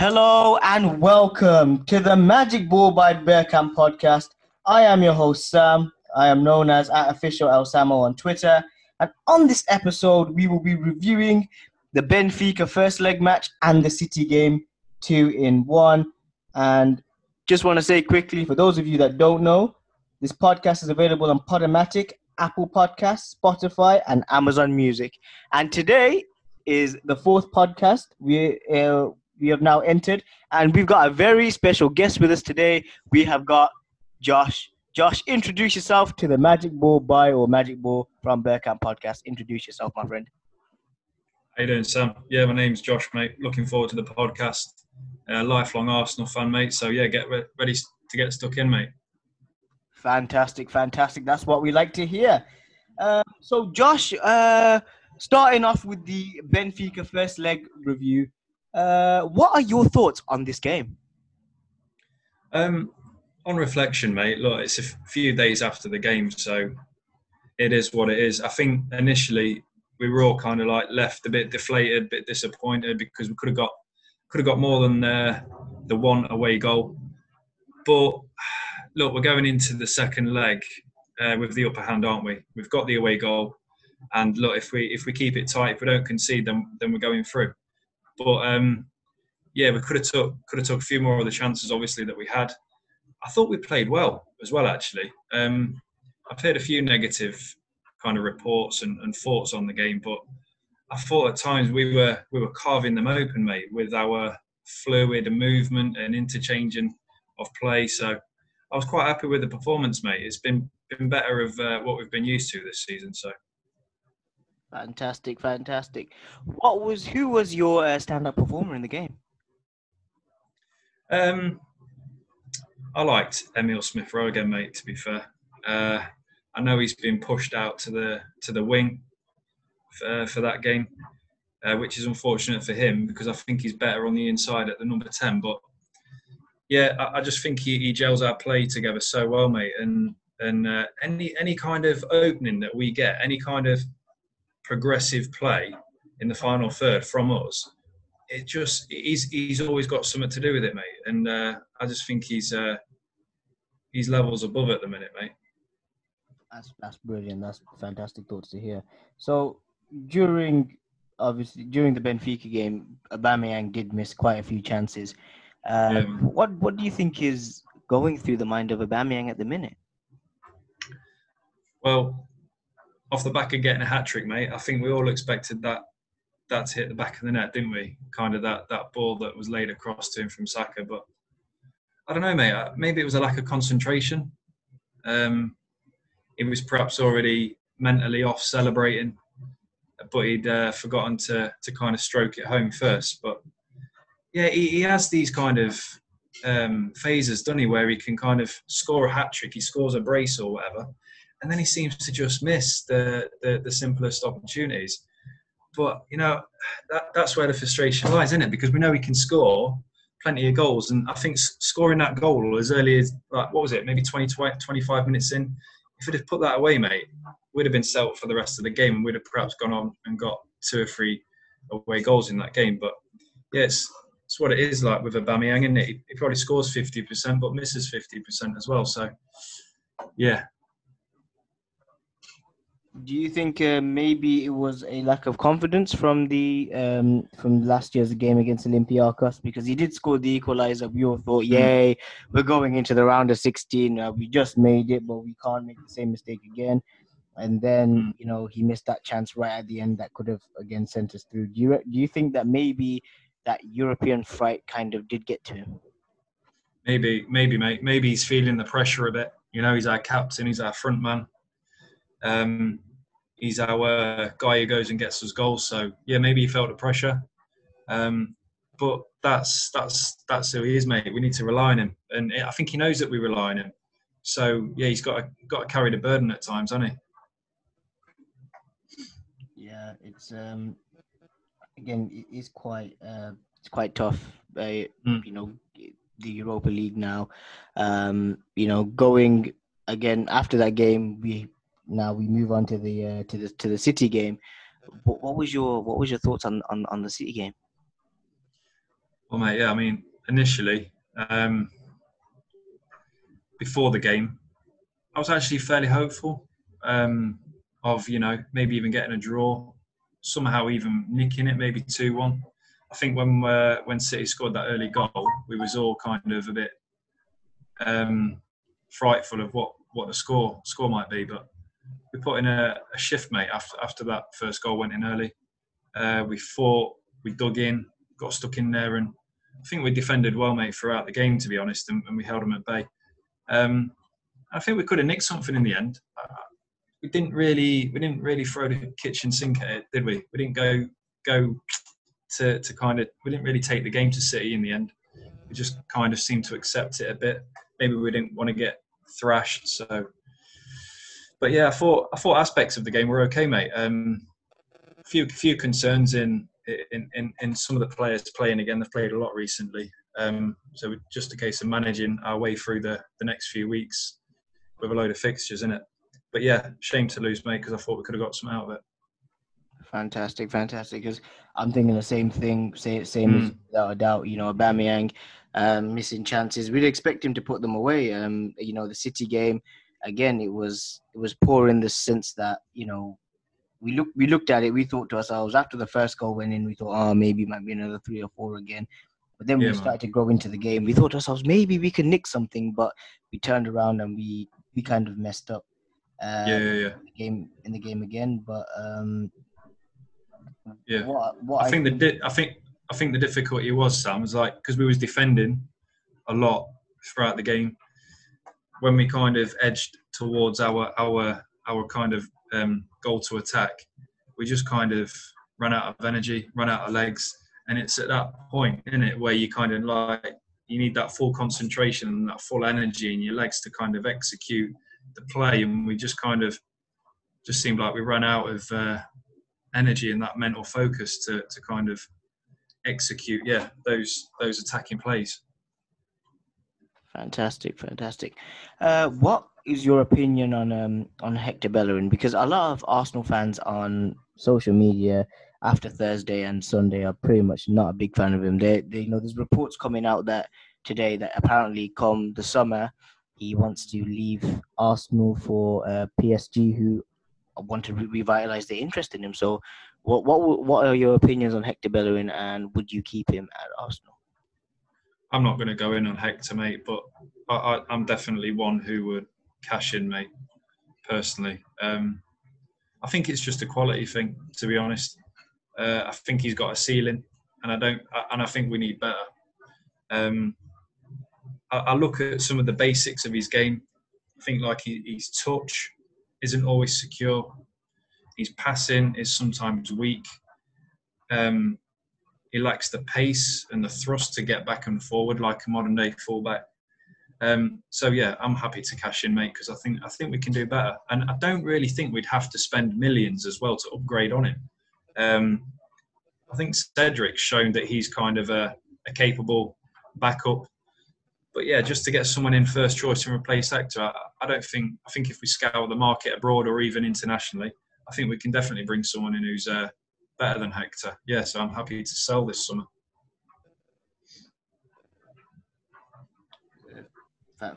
Hello and welcome to the Magic Ball by Bearcamp podcast. I am your host, Sam. I am known as at official El Samo on Twitter. And on this episode, we will be reviewing the Benfica first leg match and the City game two in one. And just want to say quickly for those of you that don't know, this podcast is available on Podomatic, Apple Podcasts, Spotify, and Amazon Music. And today is the fourth podcast we uh, we have now entered, and we've got a very special guest with us today. We have got Josh. Josh, introduce yourself to the Magic Ball by or Magic Ball from Bearcamp podcast. Introduce yourself, my friend. How you doing, Sam? Yeah, my name's Josh, mate. Looking forward to the podcast. Uh, lifelong Arsenal fan, mate. So yeah, get re- ready to get stuck in, mate. Fantastic, fantastic. That's what we like to hear. Uh, so, Josh, uh, starting off with the Benfica first leg review, uh, what are your thoughts on this game? Um, on reflection, mate, look, it's a few days after the game, so it is what it is. I think initially we were all kind of like left a bit deflated, a bit disappointed because we could have got could have got more than uh, the one away goal. But look, we're going into the second leg uh, with the upper hand, aren't we? We've got the away goal, and look, if we if we keep it tight, if we don't concede, then then we're going through. But um, yeah, we could have took could have took a few more of the chances, obviously that we had. I thought we played well as well, actually. Um, I've heard a few negative kind of reports and, and thoughts on the game, but I thought at times we were we were carving them open, mate, with our fluid movement and interchanging of play. So I was quite happy with the performance, mate. It's been been better of uh, what we've been used to this season. So fantastic, fantastic. What was who was your uh, performer in the game? Um, I liked Emile Smith Rowe again, mate. To be fair, uh, I know he's been pushed out to the to the wing for, for that game, uh, which is unfortunate for him because I think he's better on the inside at the number ten. But yeah, I, I just think he, he gels our play together so well, mate. And and uh, any any kind of opening that we get, any kind of progressive play in the final third from us, it just he's he's always got something to do with it, mate. And uh, I just think he's uh, he's levels above at the minute, mate. That's that's brilliant. That's fantastic thoughts to hear. So during obviously during the Benfica game, Aubameyang did miss quite a few chances. Um, yeah. What what do you think is going through the mind of Aubameyang at the minute? Well, off the back of getting a hat trick, mate, I think we all expected that that to hit the back of the net, didn't we? Kind of that that ball that was laid across to him from Saka, but I don't know, mate. Maybe it was a lack of concentration. Um, he was perhaps already mentally off celebrating, but he'd uh, forgotten to to kind of stroke it home first. But yeah, he, he has these kind of um, phases, doesn't he, where he can kind of score a hat trick, he scores a brace or whatever, and then he seems to just miss the, the, the simplest opportunities. But you know, that, that's where the frustration lies, isn't it? Because we know he can score plenty of goals, and I think scoring that goal as early as like what was it, maybe 20, 25 minutes in, if we'd have put that away, mate, we'd have been set for the rest of the game, and we'd have perhaps gone on and got two or three away goals in that game. But yeah, it's, what it is like with Aubameyang, isn't it? He, probably scores fifty percent, but misses fifty percent as well. So yeah, do you think uh, maybe it was a lack of confidence from the um, from last year's game against Olympiacos because he did score the equalizer? We all thought, hmm. "Yay, we're going into the round of 16. Uh, we just made it, but we can't make the same mistake again." And then hmm. you know he missed that chance right at the end that could have again sent us through. Do you do you think that maybe that European fright kind of did get to him? Maybe, maybe, mate. Maybe he's feeling the pressure a bit. You know, he's our captain. He's our front man. Um, he's our guy who goes and gets us goals. So yeah, maybe he felt the pressure. Um, but that's that's that's who he is, mate. We need to rely on him, and I think he knows that we rely on him. So yeah, he's got to, got to carry the burden at times, hasn't he? Yeah, it's um again it is quite uh, it's quite tough. Uh, mm. You know, the Europa League now. Um, you know, going again after that game, we now we move on to the uh, to the to the City game. What, what, was your what was your thoughts on, on, on the City game? Well, mate, yeah, I mean, initially, um, before the game, I was actually fairly hopeful um, of, you know, maybe even getting a draw, somehow even nicking it, maybe 2 1. I think when uh, when City scored that early goal, we was all kind of a bit um, frightful of what, what the score score might be. But we put in a, a shift, mate, after after that first goal went in early. Uh, we fought, we dug in, got stuck in there, and I think we defended well, mate, throughout the game, to be honest, and, and we held them at bay. Um, I think we could have nicked something in the end. Uh, we didn't really, we didn't really throw the kitchen sink at it, did we? We didn't go go to to kind of, we didn't really take the game to City in the end. We just kind of seemed to accept it a bit. Maybe we didn't want to get thrashed, so. But yeah, I thought I thought aspects of the game were okay, mate. Um, few few concerns in in, in, in some of the players playing again. They've played a lot recently. Um, so just a case of managing our way through the, the next few weeks with a load of fixtures in it. But yeah, shame to lose, mate, because I thought we could have got some out of it. Fantastic, fantastic. Because I'm thinking the same thing, same, same mm. as without a doubt. You know, Aubameyang um, missing chances. We'd expect him to put them away. Um, you know, the City game again, it was it was poor in the sense that you know we looked we looked at it. We thought to ourselves after the first goal went in, we thought, oh, maybe it might be another three or four again. But then yeah, we started man. to grow into the game. We thought to ourselves, maybe we can nick something, but we turned around and we we kind of messed up. Um, yeah, yeah, yeah. In game in the game again, but um, yeah. What, what I, I think the di- I think I think the difficulty was Sam was like because we was defending a lot throughout the game. When we kind of edged towards our our our kind of um, goal to attack, we just kind of run out of energy, run out of legs, and it's at that point, in it, where you kind of like you need that full concentration and that full energy in your legs to kind of execute the play, and we just kind of just seemed like we ran out of uh, energy and that mental focus to to kind of execute, yeah, those those attacking plays. Fantastic, fantastic. Uh, what is your opinion on um on Hector Bellerin? Because a lot of Arsenal fans on social media after Thursday and Sunday are pretty much not a big fan of him. They, they you know, there's reports coming out that today that apparently come the summer he wants to leave Arsenal for uh, PSG, who want to re- revitalize their interest in him. So, what what what are your opinions on Hector Bellerin, and would you keep him at Arsenal? I'm not going to go in on Hector, mate, but I, am definitely one who would cash in, mate. Personally, um, I think it's just a quality thing, to be honest. Uh, I think he's got a ceiling, and I don't, and I think we need better. Um, I, I, look at some of the basics of his game. I think like he, his touch isn't always secure. His passing is sometimes weak. Um, he lacks the pace and the thrust to get back and forward like a modern day fullback. Um, so yeah, I'm happy to cash in, mate, because I think I think we can do better, and I don't really think we'd have to spend millions as well to upgrade on him. Um, I think Cedric's shown that he's kind of a, a, capable backup, but yeah, just to get someone in first choice and replace Hector, I, I don't think. I think if we scour the market abroad or even internationally, I think we can definitely bring someone in who's uh, better than Hector. Yeah, so I'm happy to sell this summer.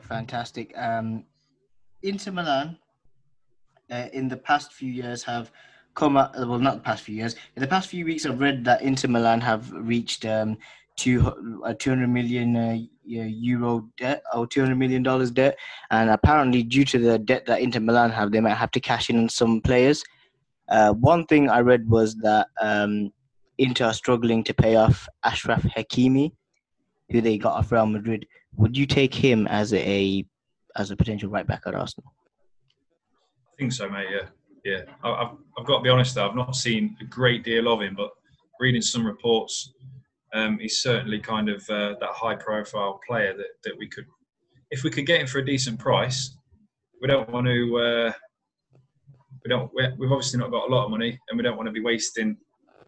Fantastic. Um, Inter Milan, uh, in the past few years, have come up. Well, not the past few years. In the past few weeks, I've read that Inter Milan have reached um, two, uh, 200 million uh, euro debt or 200 million dollars debt, and apparently, due to the debt that Inter Milan have, they might have to cash in on some players. Uh, one thing I read was that um, Inter are struggling to pay off Achraf Hakimi, who they got off Real Madrid. Would you take him as a as a potential right back at Arsenal? I think so, mate. Yeah, yeah. I've, I've got to be honest. Though, I've not seen a great deal of him, but reading some reports, um, he's certainly kind of uh, that high-profile player that, that we could, if we could get him for a decent price. We don't want to. Uh, we don't. We've obviously not got a lot of money, and we don't want to be wasting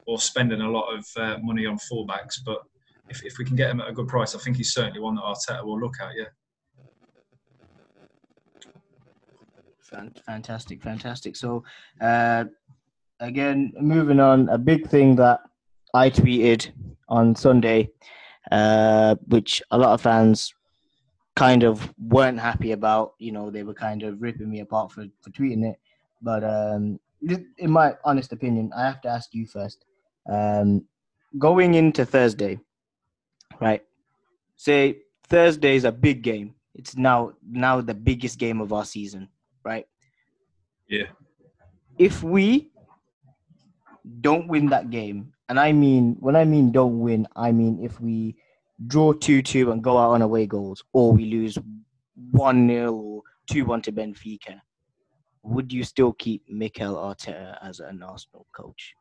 or spending a lot of uh, money on fullbacks. But if, if we can get him at a good price, I think he's certainly one that Arteta will look at. Yeah. Fantastic, fantastic. So, uh, again, moving on, a big thing that I tweeted on Sunday uh, which a lot of fans kind of weren't happy about. You know, they were kind of ripping me apart for, for tweeting it. But um, in my honest opinion, I have to ask you first. Um, going into Thursday, right? Say Thursday is a big game. It's now now the biggest game of our season, right? Yeah. If we don't win that game, and I mean when I mean don't win, I mean if we draw two two and go out on away goals, or we lose one 0 or two one to Benfica, would you still keep Mikel Arteta as an Arsenal coach?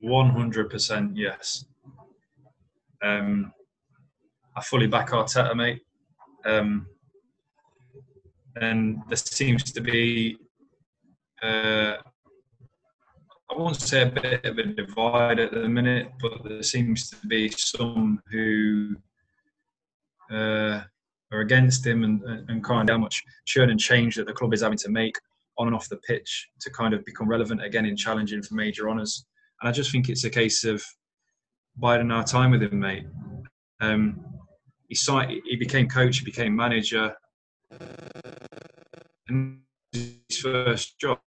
One hundred percent, yes. Um, I fully back Arteta, mate. Um, and there seems to be, uh, I won't say a bit of a divide at the minute, but there seems to be some who uh, are against him and, and kind of how much churn and change that the club is having to make on and off the pitch to kind of become relevant again in challenging for major honours. And I just think it's a case of biding our time with him, mate. Um, he he became coach, he became manager, and his first job.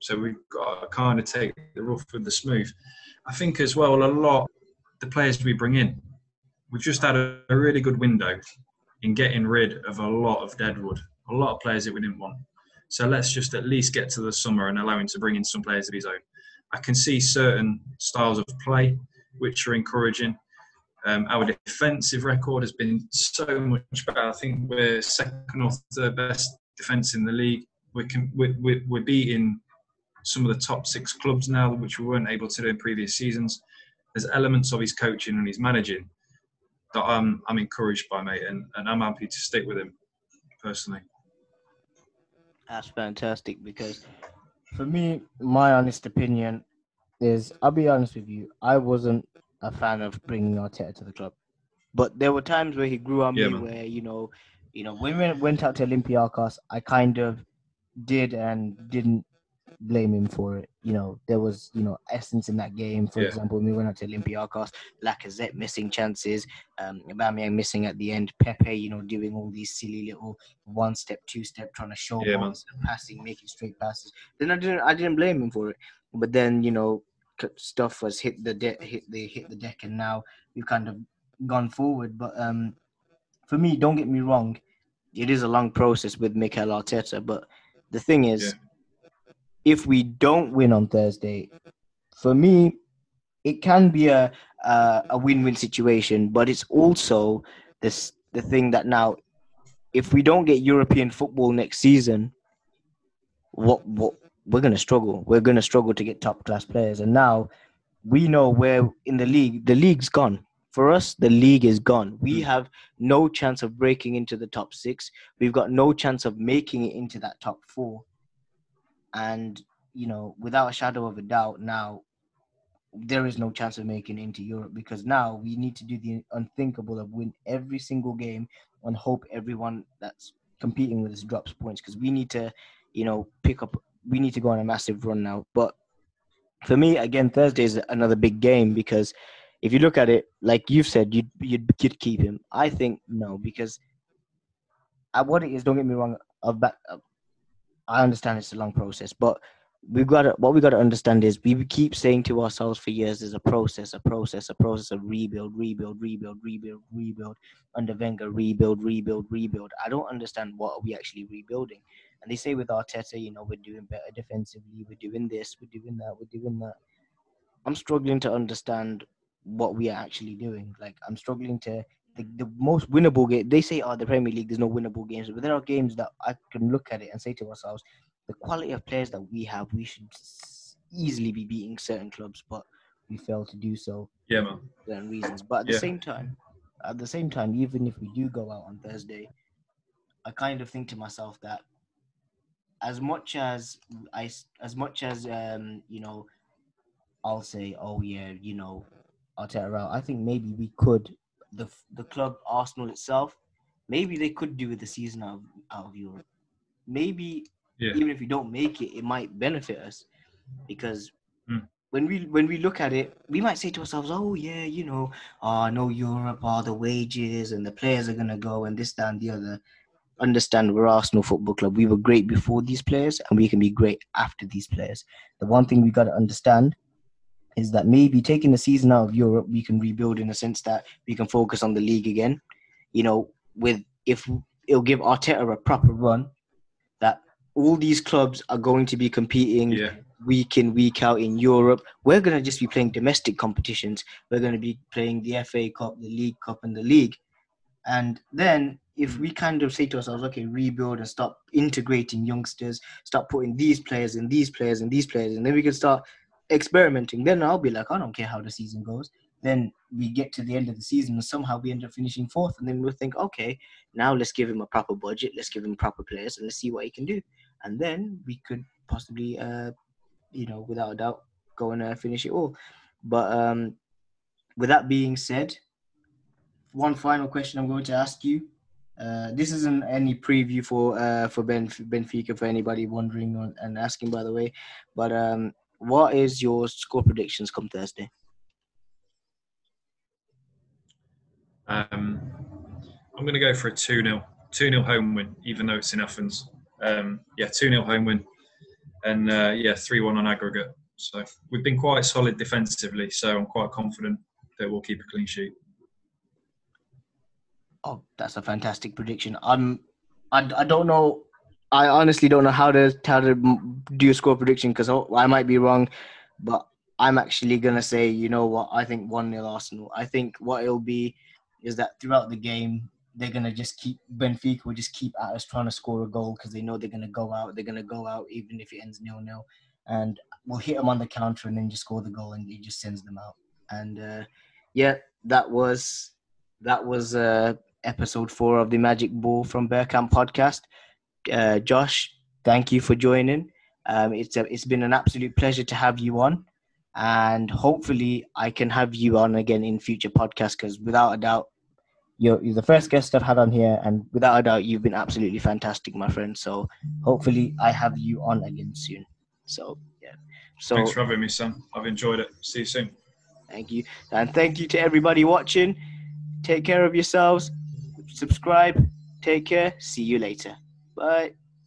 So we've got to kind of take the rough with the smooth. I think as well, a lot the players we bring in, we've just had a really good window in getting rid of a lot of deadwood, a lot of players that we didn't want. So let's just at least get to the summer and allow him to bring in some players of his own. I can see certain styles of play which are encouraging. Um, our defensive record has been so much better. I think we're second or third best defence in the league. We're, we're, we're beating some of the top six clubs now, which we weren't able to do in previous seasons. There's elements of his coaching and his managing that I'm, I'm encouraged by, mate, and, and I'm happy to stick with him personally. That's fantastic because for me, my honest opinion is I'll be honest with you, I wasn't a fan of bringing Arteta to the club. But there were times where he grew on yeah, me, man. where you know, you know, when we went out to Olympiacos, I kind of did and didn't blame him for it. You know, there was, you know, essence in that game. For yeah. example, when we went out to Olympiacos, Lacazette missing chances, um, Aubameyang missing at the end, Pepe, you know, doing all these silly little one step, two step, trying to show yeah, passing, making straight passes. Then I didn't, I didn't blame him for it. But then, you know, stuff was hit the deck, hit the hit the deck, and now we've kind of gone forward. But um, for me, don't get me wrong, it is a long process with Mikel Arteta. But the thing is, yeah. If we don't win on Thursday, for me, it can be a a, a win-win situation. But it's also this the thing that now, if we don't get European football next season, what what we're going to struggle. We're going to struggle to get top class players. And now we know where in the league, the league's gone. For us, the league is gone. We hmm. have no chance of breaking into the top six. We've got no chance of making it into that top four. And, you know, without a shadow of a doubt, now there is no chance of making into Europe because now we need to do the unthinkable of win every single game and hope everyone that's competing with us drops points because we need to, you know, pick up we need to go on a massive run now. But for me, again, Thursday is another big game because if you look at it, like you've said, you'd you'd, you'd keep him. I think no, because what it is, don't get me wrong. Of I understand it's a long process, but we've got to, what we got to understand is we keep saying to ourselves for years there's a process, a process, a process of rebuild, rebuild, rebuild, rebuild, rebuild. Under Wenger, rebuild, rebuild, rebuild. I don't understand what are we actually rebuilding. And they say with Arteta, you know, we're doing better defensively, we're doing this, we're doing that, we're doing that. I'm struggling to understand what we are actually doing. Like I'm struggling to the, the most winnable game. They say, oh, the Premier League, there's no winnable games, but there are games that I can look at it and say to ourselves, the quality of players that we have, we should easily be beating certain clubs, but we fail to do so. Yeah, man. Certain reasons, but at the same time, at the same time, even if we do go out on Thursday, I kind of think to myself that as much as I, as much as um, you know, I'll say, oh yeah, you know, I'll tell out. I think maybe we could the the club Arsenal itself, maybe they could do with the season out of, out of Europe. Maybe yeah. even if we don't make it, it might benefit us because mm. when we when we look at it, we might say to ourselves, "Oh yeah, you know, oh no, Europe, all the wages and the players are gonna go and this, that, and the other." Understand, we're Arsenal Football Club. We were great before these players, and we can be great after these players. The one thing we got to understand is that maybe taking the season out of Europe, we can rebuild in the sense that we can focus on the league again. You know, with if it'll give Arteta a proper run, that all these clubs are going to be competing Yeah. week in week out in Europe. We're going to just be playing domestic competitions. We're going to be playing the FA Cup, the League Cup, and the league. And then if we kind of say to ourselves, okay, rebuild and stop integrating youngsters, start putting these players and these players and these players, and then we can start experimenting. Then I'll be like, I don't care how the season goes. Then we get to the end of the season and somehow we end up finishing fourth, and then we'll think, okay, now let's give him a proper budget, let's give him proper players, and let's see what he can do. And then we could possibly, uh, you know, without a doubt, go and uh, finish it all. But um, with that being said, one final question I'm going to ask you. Uh, this isn't any preview for uh, for ben, Benfica for anybody wondering on, and asking, by the way. But um, what is your score predictions come Thursday? Um, I'm going to go for a 2 0. 2 0 home win, even though it's in Athens. Um, yeah, 2 0 home win. And uh, yeah, 3 1 on aggregate. So we've been quite solid defensively. So I'm quite confident that we'll keep a clean sheet. Oh, that's a fantastic prediction. I'm, I, I don't know. I honestly don't know how to how to do a score prediction because I might be wrong, but I'm actually gonna say, you know what? I think one 0 Arsenal. I think what it'll be is that throughout the game they're gonna just keep Benfica will just keep at us trying to score a goal because they know they're gonna go out. They're gonna go out even if it ends nil nil, and we'll hit them on the counter and then just score the goal and it just sends them out. And uh, yeah, that was that was uh, episode four of the Magic Ball from Bearcamp podcast. Uh, Josh, thank you for joining. Um, it's a, it's been an absolute pleasure to have you on, and hopefully I can have you on again in future podcasts because without a doubt. You're, you're the first guest I've had on here, and without a doubt, you've been absolutely fantastic, my friend. So, hopefully, I have you on again soon. So, yeah. So, Thanks for having me, Sam. I've enjoyed it. See you soon. Thank you. And thank you to everybody watching. Take care of yourselves. Subscribe. Take care. See you later. Bye.